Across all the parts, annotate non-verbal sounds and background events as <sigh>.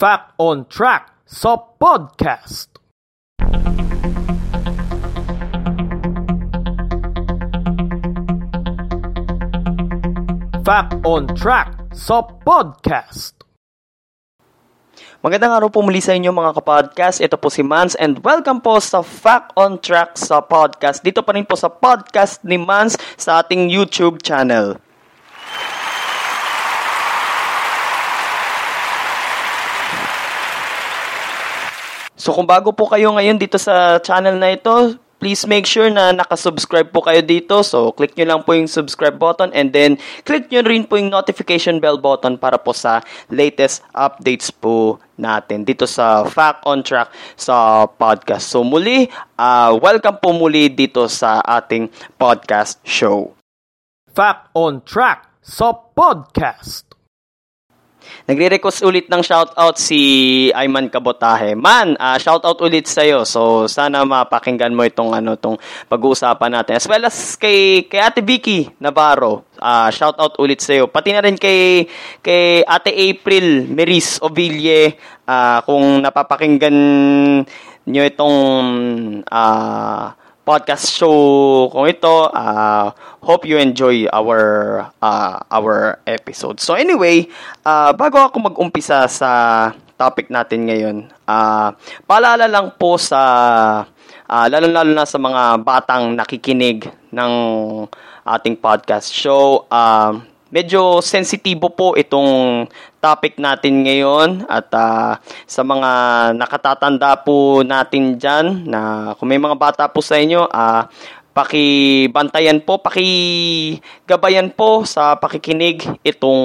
Fact on Track sa podcast. Fact on Track sa podcast. Magandang araw po muli sa inyo mga kapodcast. Ito po si Mans and welcome po sa Fact on Track sa podcast. Dito pa rin po sa podcast ni Mans sa ating YouTube channel. So kung bago po kayo ngayon dito sa channel na ito, please make sure na nakasubscribe po kayo dito. So, click nyo lang po yung subscribe button and then click nyo rin po yung notification bell button para po sa latest updates po natin dito sa Fact on Track sa podcast. So, muli, uh, welcome po muli dito sa ating podcast show. Fact on Track sa podcast. Nagre-request ulit ng shoutout si Ayman Kabotahe. Man, uh, shoutout ulit sa iyo. So sana mapakinggan mo itong ano tong pag-uusapan natin. As well as kay kay Ate Vicky Navarro. Uh, shoutout ulit sa iyo. Pati na rin kay kay Ate April Meris Oville uh, kung napapakinggan nyo itong uh, podcast show kung ito. Uh, hope you enjoy our uh, our episode. So anyway, uh, bago ako mag-umpisa sa topic natin ngayon, uh, paalala lang po sa uh, lalo-lalo na sa mga batang nakikinig ng ating podcast show. Uh, medyo sensitibo po itong topic natin ngayon at uh, sa mga nakatatanda po natin dyan na kung may mga bata po sa inyo, uh, pakibantayan po, pakigabayan po sa pakikinig itong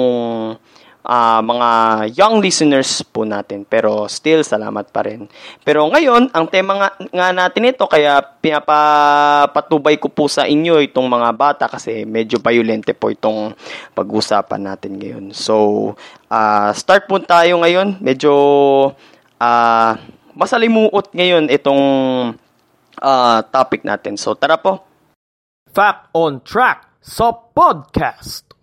uh, mga young listeners po natin. Pero still, salamat pa rin. Pero ngayon, ang tema nga, nga natin ito, kaya pinapatubay ko po sa inyo itong mga bata kasi medyo violente po itong pag-usapan natin ngayon. So, uh, start po tayo ngayon. Medyo uh, masalimuot ngayon itong uh, topic natin. So, tara po. Fact on Track sa podcast.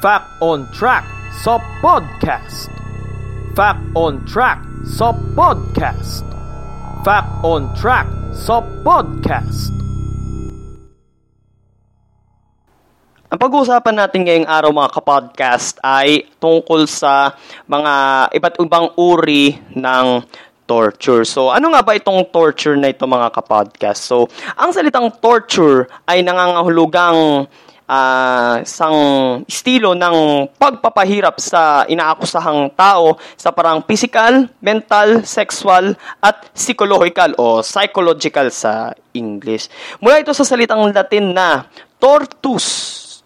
Fact on Track sa podcast. Fact on Track sa podcast. Fact on Track sa podcast. Ang pag-uusapan natin ngayong araw mga kapodcast ay tungkol sa mga iba't ibang uri ng torture. So, ano nga ba itong torture na ito mga kapodcast? So, ang salitang torture ay nangangahulugang uh, isang estilo ng pagpapahirap sa inaakusahang tao sa parang physical, mental, sexual, at psychological o psychological sa English. Mula ito sa salitang Latin na tortus,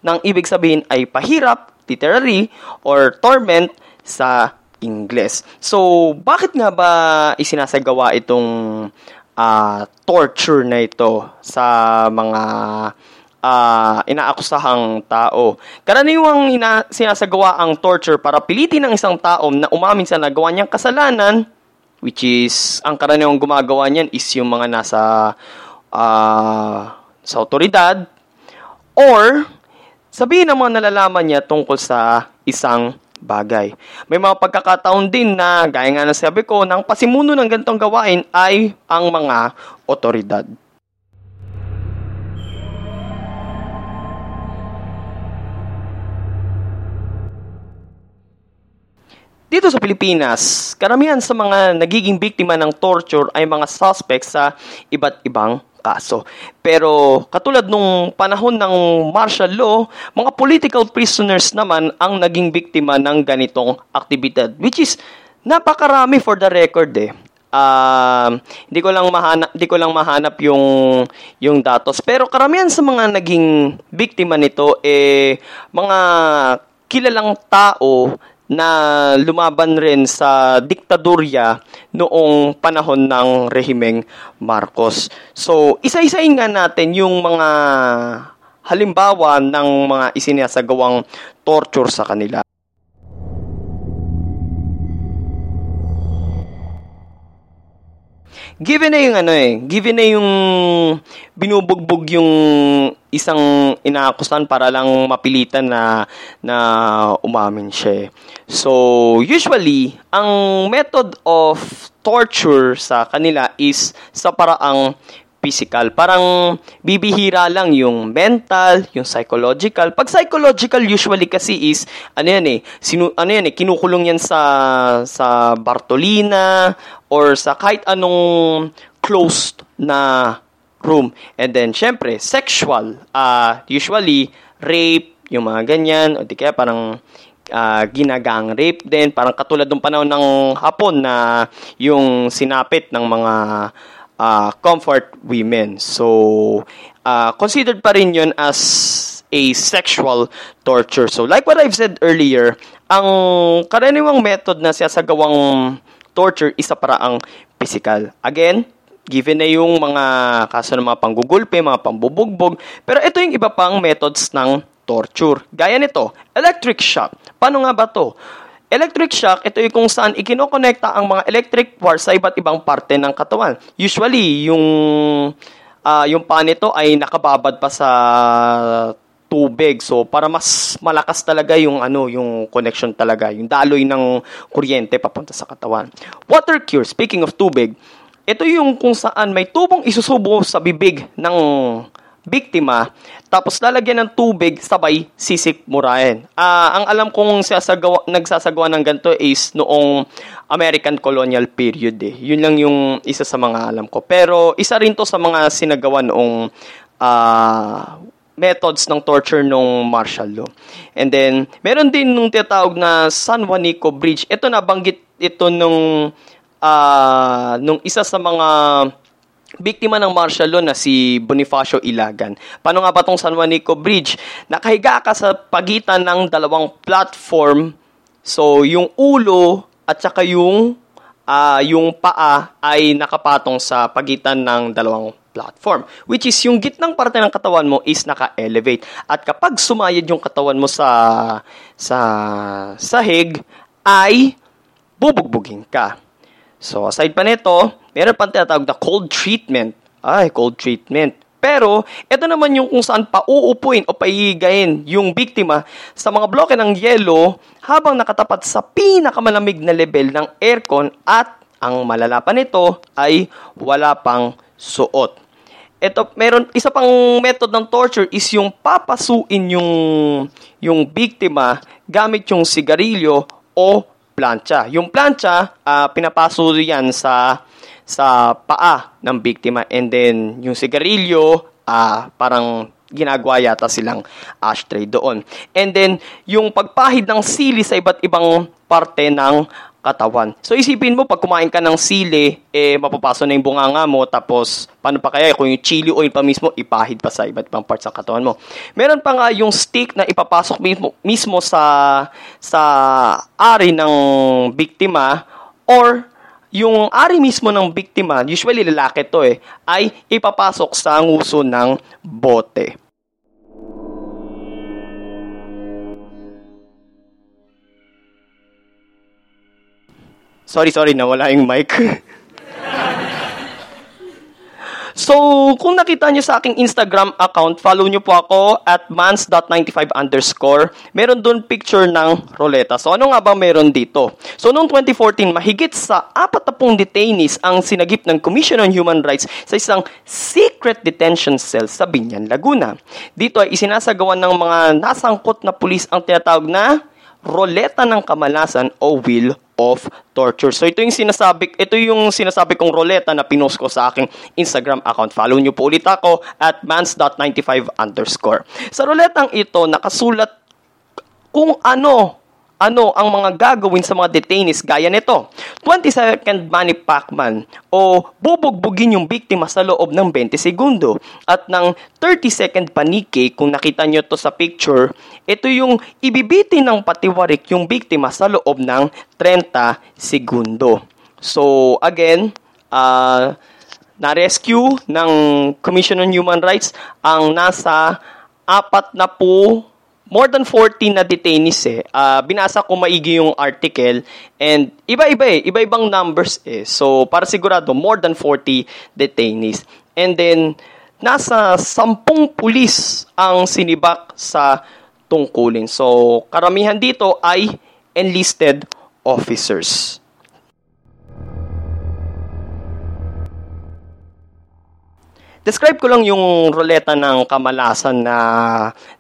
nang ibig sabihin ay pahirap, literally, or torment sa Ingles. So, bakit nga ba isinasagawa itong uh, torture na ito sa mga uh, inaakusahang tao. Karaniwang ina- sinasagawa ang torture para pilitin ng isang tao na umamin sa nagawa niyang kasalanan, which is, ang karaniwang gumagawa niyan is yung mga nasa uh, sa otoridad, or sabihin ng mga nalalaman niya tungkol sa isang bagay. May mga pagkakataon din na, gaya nga na sabi ko, ng pasimuno ng gantong gawain ay ang mga otoridad. Dito sa Pilipinas, karamihan sa mga nagiging biktima ng torture ay mga suspects sa iba't ibang kaso. Pero katulad nung panahon ng martial law, mga political prisoners naman ang naging biktima ng ganitong aktibidad. Which is, napakarami for the record eh. Uh, hindi ko lang mahanap hindi ko lang mahanap yung yung datos pero karamihan sa mga naging biktima nito eh mga kilalang tao na lumaban rin sa diktadurya noong panahon ng rehimeng Marcos. So, isa-isain nga natin yung mga halimbawa ng mga isinasagawang torture sa kanila. Given na yung ano eh, given na yung binubugbog yung isang inaakusan para lang mapilitan na na umamin siya. Eh. So, usually, ang method of torture sa kanila is sa paraang physical. Parang bibihira lang yung mental, yung psychological. Pag psychological usually kasi is ano yan eh, sinu, ano yan eh, kinukulong yan sa sa Bartolina or sa kahit anong closed na room. And then syempre, sexual. Uh, usually rape, yung mga ganyan, o di kaya parang uh, ginagang rape din, parang katulad ng panahon ng hapon na yung sinapit ng mga uh, comfort women. So, uh, considered pa rin yun as a sexual torture. So, like what I've said earlier, ang karaniwang method na sasagawang torture isa para ang physical. Again, given na yung mga kaso ng mga panggugulpe, mga pambubugbog, pero ito yung iba pang methods ng torture. Gaya nito, electric shock. Paano nga ba to? Electric shock, ito yung kung saan ikinokonekta ang mga electric wires sa iba't ibang parte ng katawan. Usually, yung uh, yung paa nito ay nakababad pa sa tubig. So para mas malakas talaga yung ano, yung connection talaga, yung daloy ng kuryente papunta sa katawan. Water cure, speaking of tubig, ito yung kung saan may tubong isusubo sa bibig ng biktima, tapos lalagyan ng tubig, sabay sisikmurahin. Uh, ang alam kong sasagawa, nagsasagawa ng ganito is noong American colonial period eh. Yun lang yung isa sa mga alam ko. Pero isa rin to sa mga sinagawa noong uh, methods ng torture nung martial law. And then, meron din nung tinatawag na San Juanico Bridge. Ito nabanggit ito nung uh, nung isa sa mga biktima ng martial law na si Bonifacio Ilagan. Paano nga ba tong San Juanico Bridge? Nakahiga ka sa pagitan ng dalawang platform. So, yung ulo at saka yung uh, yung paa ay nakapatong sa pagitan ng dalawang platform. Which is, yung gitnang parte ng katawan mo is naka-elevate. At kapag sumayad yung katawan mo sa sa sahig, ay bubugbugin ka. So, aside pa nito, meron pang tinatawag na cold treatment. Ay, cold treatment. Pero, ito naman yung kung saan pauupuin o paigayin yung biktima sa mga bloke ng yelo habang nakatapat sa pinakamalamig na level ng aircon at ang malala pa nito ay wala pang suot. Ito, meron isa pang method ng torture is yung papasuin yung yung biktima gamit yung sigarilyo o plancha. Yung plancha, uh, pinapaso yan sa sa paa ng biktima and then yung sigarilyo, uh, parang ginagawa yata silang ashtray doon. And then, yung pagpahid ng sili sa iba't ibang parte ng katawan. So isipin mo, pag kumain ka ng sili, eh, mapapaso na yung bunganga mo, tapos paano pa kaya kung yung chili oil pa mismo, ipahid pa sa iba't ibang parts ng katawan mo. Meron pa nga yung stick na ipapasok mismo, mismo sa, sa ari ng biktima or yung ari mismo ng biktima, usually lalaki to eh, ay ipapasok sa nguso ng bote. Sorry, sorry, nawala yung mic. <laughs> so, kung nakita nyo sa aking Instagram account, follow nyo po ako at mans.95 underscore. Meron doon picture ng roleta. So, ano nga ba meron dito? So, noong 2014, mahigit sa 40 detainees ang sinagip ng Commission on Human Rights sa isang secret detention cell sa Binyan, Laguna. Dito ay isinasagawa ng mga nasangkot na pulis ang tinatawag na roleta ng kamalasan o wheel of torture. So ito yung sinasabi, ito yung sinasabi kong roleta na pinost ko sa aking Instagram account. Follow nyo po ulit ako at mans.95 underscore. Sa roletang ito, nakasulat kung ano ano ang mga gagawin sa mga detainees gaya nito. 20-second money Pacman o bubugbugin yung biktima sa loob ng 20 segundo. At ng 30-second panike, kung nakita nyo to sa picture, ito yung ibibiti ng patiwarik yung biktima sa loob ng 30 segundo. So, again, uh, na-rescue ng Commission on Human Rights ang nasa apat na po more than 40 na detainees eh. Uh, binasa ko maigi yung article and iba-iba eh, iba-ibang numbers eh. So, para sigurado, more than 40 detainees. And then, nasa 10 pulis ang sinibak sa tungkulin. So, karamihan dito ay enlisted officers. Describe ko lang yung ruleta ng kamalasan na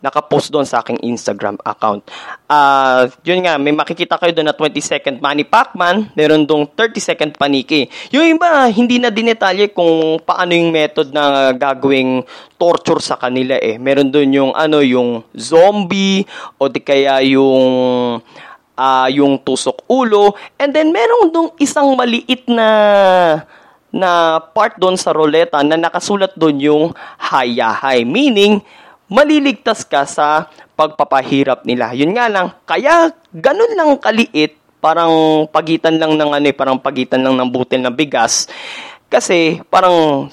nakapost doon sa aking Instagram account. Uh, yun nga, may makikita kayo doon na 20 second Manny Pacman, meron doon 30 second Paniki. Yung iba, hindi na dinetalye kung paano yung method na gagawing torture sa kanila eh. Meron doon yung ano, yung zombie o di kaya yung uh, yung tusok ulo. And then meron doon isang maliit na na part doon sa roleta na nakasulat doon yung hayahay. Meaning, maliligtas ka sa pagpapahirap nila. Yun nga lang, kaya ganun lang kaliit, parang pagitan lang ng ano, eh, parang pagitan lang ng butil ng bigas. Kasi parang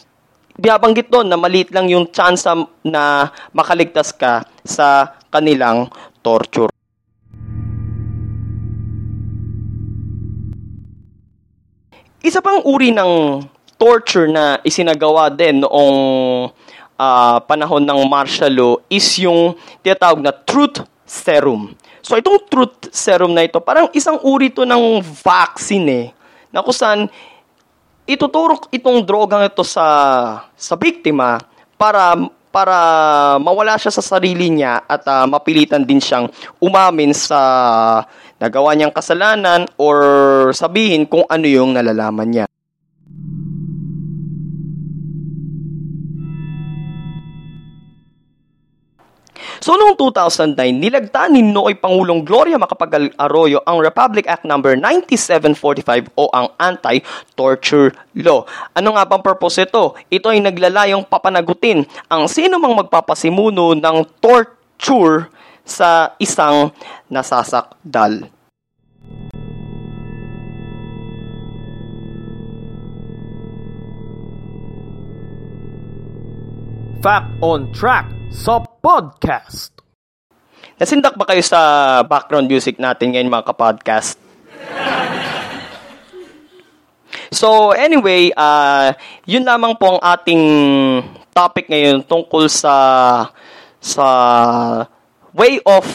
binabanggit doon na maliit lang yung chance na makaligtas ka sa kanilang torture. Isa pang uri ng torture na isinagawa din noong uh, panahon ng martial law is yung tinatawag na truth serum. So itong truth serum na ito, parang isang uri to ng vaccine eh, na kung saan ituturok itong drogang ito sa sa biktima para para mawala siya sa sarili niya at uh, mapilitan din siyang umamin sa nagawa niyang kasalanan or sabihin kung ano yung nalalaman niya. So noong 2009, nilagdaan ni Nooy Pangulong Gloria Macapagal Arroyo ang Republic Act No. 9745 o ang Anti-Torture Law. Ano nga bang purpose ito? Ito ay naglalayong papanagutin ang sino mang magpapasimuno ng torture sa isang nasasakdal. Fact on Track sa podcast. Nasindak ba kayo sa background music natin ngayon mga kapodcast? <laughs> so anyway, uh, yun lamang po ang ating topic ngayon tungkol sa sa way of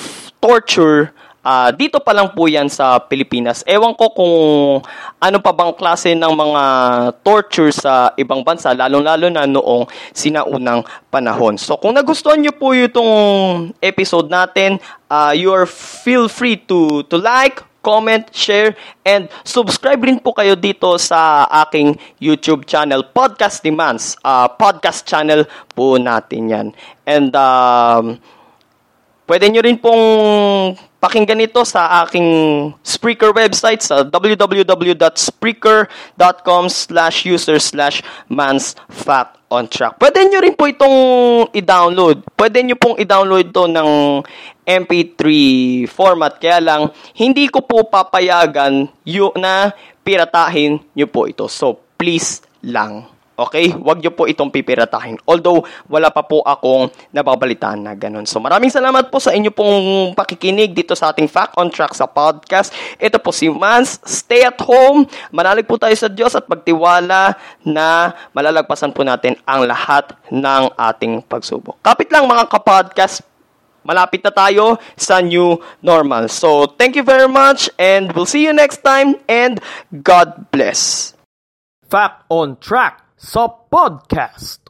torture Uh, dito pa lang po yan sa Pilipinas. Ewan ko kung ano pa bang klase ng mga torture sa ibang bansa, lalong-lalo na noong sinaunang panahon. So kung nagustuhan nyo po itong episode natin, uh, you are feel free to, to like, comment, share, and subscribe rin po kayo dito sa aking YouTube channel, Podcast Demands. Uh, podcast channel po natin yan. And um, Pwede nyo rin pong pakinggan ito sa aking Spreaker website sa www.spreaker.com slash user slash man's fact on track. Pwede nyo rin po itong i-download. Pwede nyo pong i-download to ng MP3 format. Kaya lang, hindi ko po papayagan yung na piratahin nyo po ito. So, please lang. Okay? Huwag niyo po itong pipiratahin. Although, wala pa po akong nababalitaan na ganun. So, maraming salamat po sa inyo pong pakikinig dito sa ating Fact on Track sa podcast. Ito po si Mans. Stay at home. Manalig po tayo sa Diyos at pagtiwala na malalagpasan po natin ang lahat ng ating pagsubok. Kapit lang mga kapodcast. Malapit na tayo sa new normal. So, thank you very much and we'll see you next time and God bless. Fact on Track sa podcast.